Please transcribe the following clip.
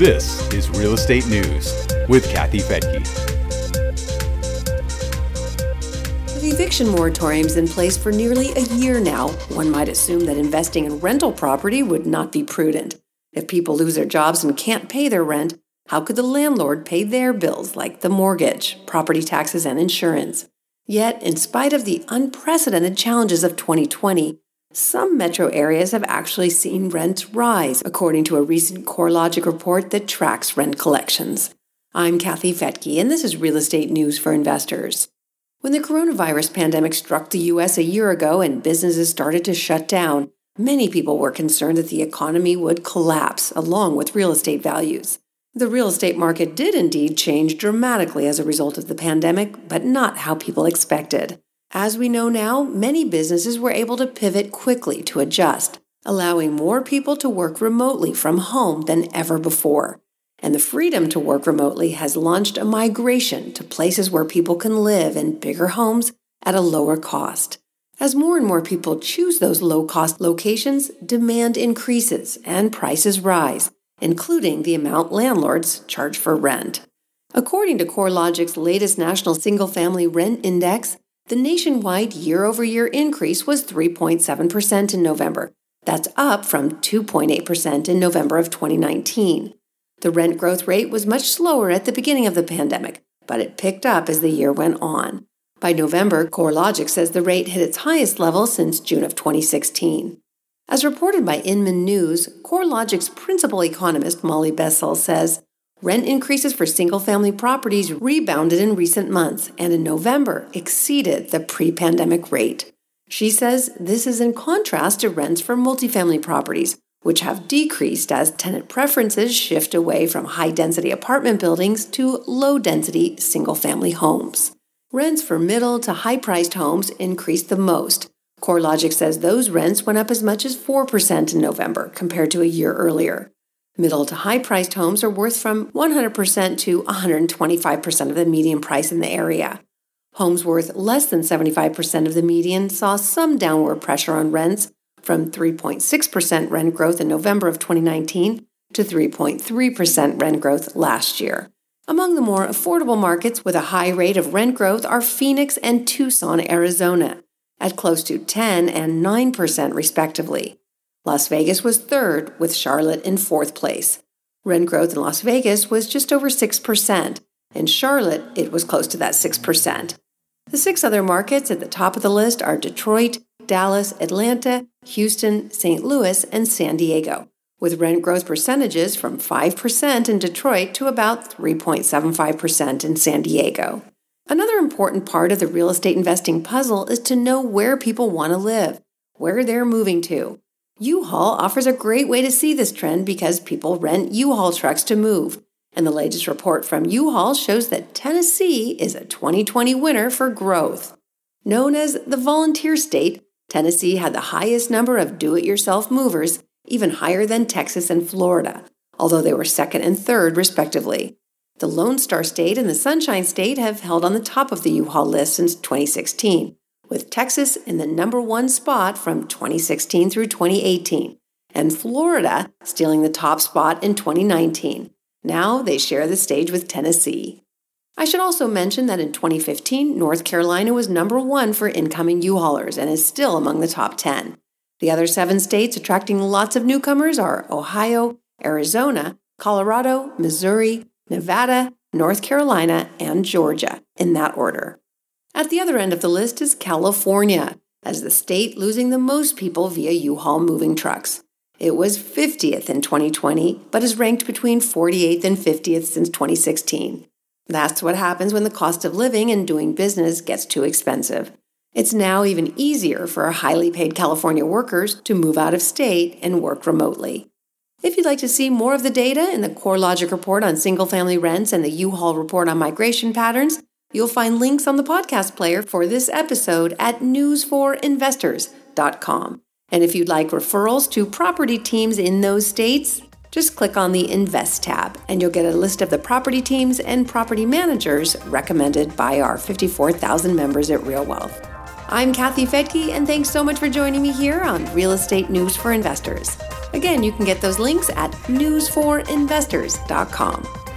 This is Real Estate News with Kathy Fettke. With eviction moratoriums in place for nearly a year now, one might assume that investing in rental property would not be prudent. If people lose their jobs and can't pay their rent, how could the landlord pay their bills like the mortgage, property taxes, and insurance? Yet, in spite of the unprecedented challenges of 2020, some metro areas have actually seen rents rise, according to a recent CoreLogic report that tracks rent collections. I'm Kathy Fettke, and this is Real Estate News for Investors. When the coronavirus pandemic struck the U.S. a year ago and businesses started to shut down, many people were concerned that the economy would collapse along with real estate values. The real estate market did indeed change dramatically as a result of the pandemic, but not how people expected. As we know now, many businesses were able to pivot quickly to adjust, allowing more people to work remotely from home than ever before. And the freedom to work remotely has launched a migration to places where people can live in bigger homes at a lower cost. As more and more people choose those low cost locations, demand increases and prices rise, including the amount landlords charge for rent. According to CoreLogic's latest National Single Family Rent Index, the nationwide year over year increase was 3.7% in November. That's up from 2.8% in November of 2019. The rent growth rate was much slower at the beginning of the pandemic, but it picked up as the year went on. By November, CoreLogic says the rate hit its highest level since June of 2016. As reported by Inman News, CoreLogic's principal economist Molly Boesel says Rent increases for single family properties rebounded in recent months and in November exceeded the pre pandemic rate. She says this is in contrast to rents for multifamily properties, which have decreased as tenant preferences shift away from high density apartment buildings to low density single family homes. Rents for middle to high priced homes increased the most. CoreLogic says those rents went up as much as 4% in November compared to a year earlier. Middle to high priced homes are worth from 100% to 125% of the median price in the area. Homes worth less than 75% of the median saw some downward pressure on rents from 3.6% rent growth in November of 2019 to 3.3% rent growth last year. Among the more affordable markets with a high rate of rent growth are Phoenix and Tucson, Arizona, at close to 10 and 9% respectively. Las Vegas was third, with Charlotte in fourth place. Rent growth in Las Vegas was just over 6%. In Charlotte, it was close to that 6%. The six other markets at the top of the list are Detroit, Dallas, Atlanta, Houston, St. Louis, and San Diego, with rent growth percentages from 5% in Detroit to about 3.75% in San Diego. Another important part of the real estate investing puzzle is to know where people want to live, where they're moving to. U-Haul offers a great way to see this trend because people rent U-Haul trucks to move. And the latest report from U-Haul shows that Tennessee is a 2020 winner for growth. Known as the volunteer state, Tennessee had the highest number of do it yourself movers, even higher than Texas and Florida, although they were second and third, respectively. The Lone Star State and the Sunshine State have held on the top of the U Haul list since 2016 with Texas in the number one spot from 2016 through 2018, and Florida stealing the top spot in 2019. Now they share the stage with Tennessee. I should also mention that in 2015, North Carolina was number one for incoming U haulers and is still among the top 10. The other seven states attracting lots of newcomers are Ohio, Arizona, Colorado, Missouri, Nevada, North Carolina, and Georgia, in that order. At the other end of the list is California, as the state losing the most people via U Haul moving trucks. It was 50th in 2020, but is ranked between 48th and 50th since 2016. That's what happens when the cost of living and doing business gets too expensive. It's now even easier for highly paid California workers to move out of state and work remotely. If you'd like to see more of the data in the CoreLogic report on single family rents and the U Haul report on migration patterns, You'll find links on the podcast player for this episode at newsforinvestors.com. And if you'd like referrals to property teams in those states, just click on the Invest tab and you'll get a list of the property teams and property managers recommended by our 54,000 members at Real Wealth. I'm Kathy Fettke, and thanks so much for joining me here on Real Estate News for Investors. Again, you can get those links at newsforinvestors.com.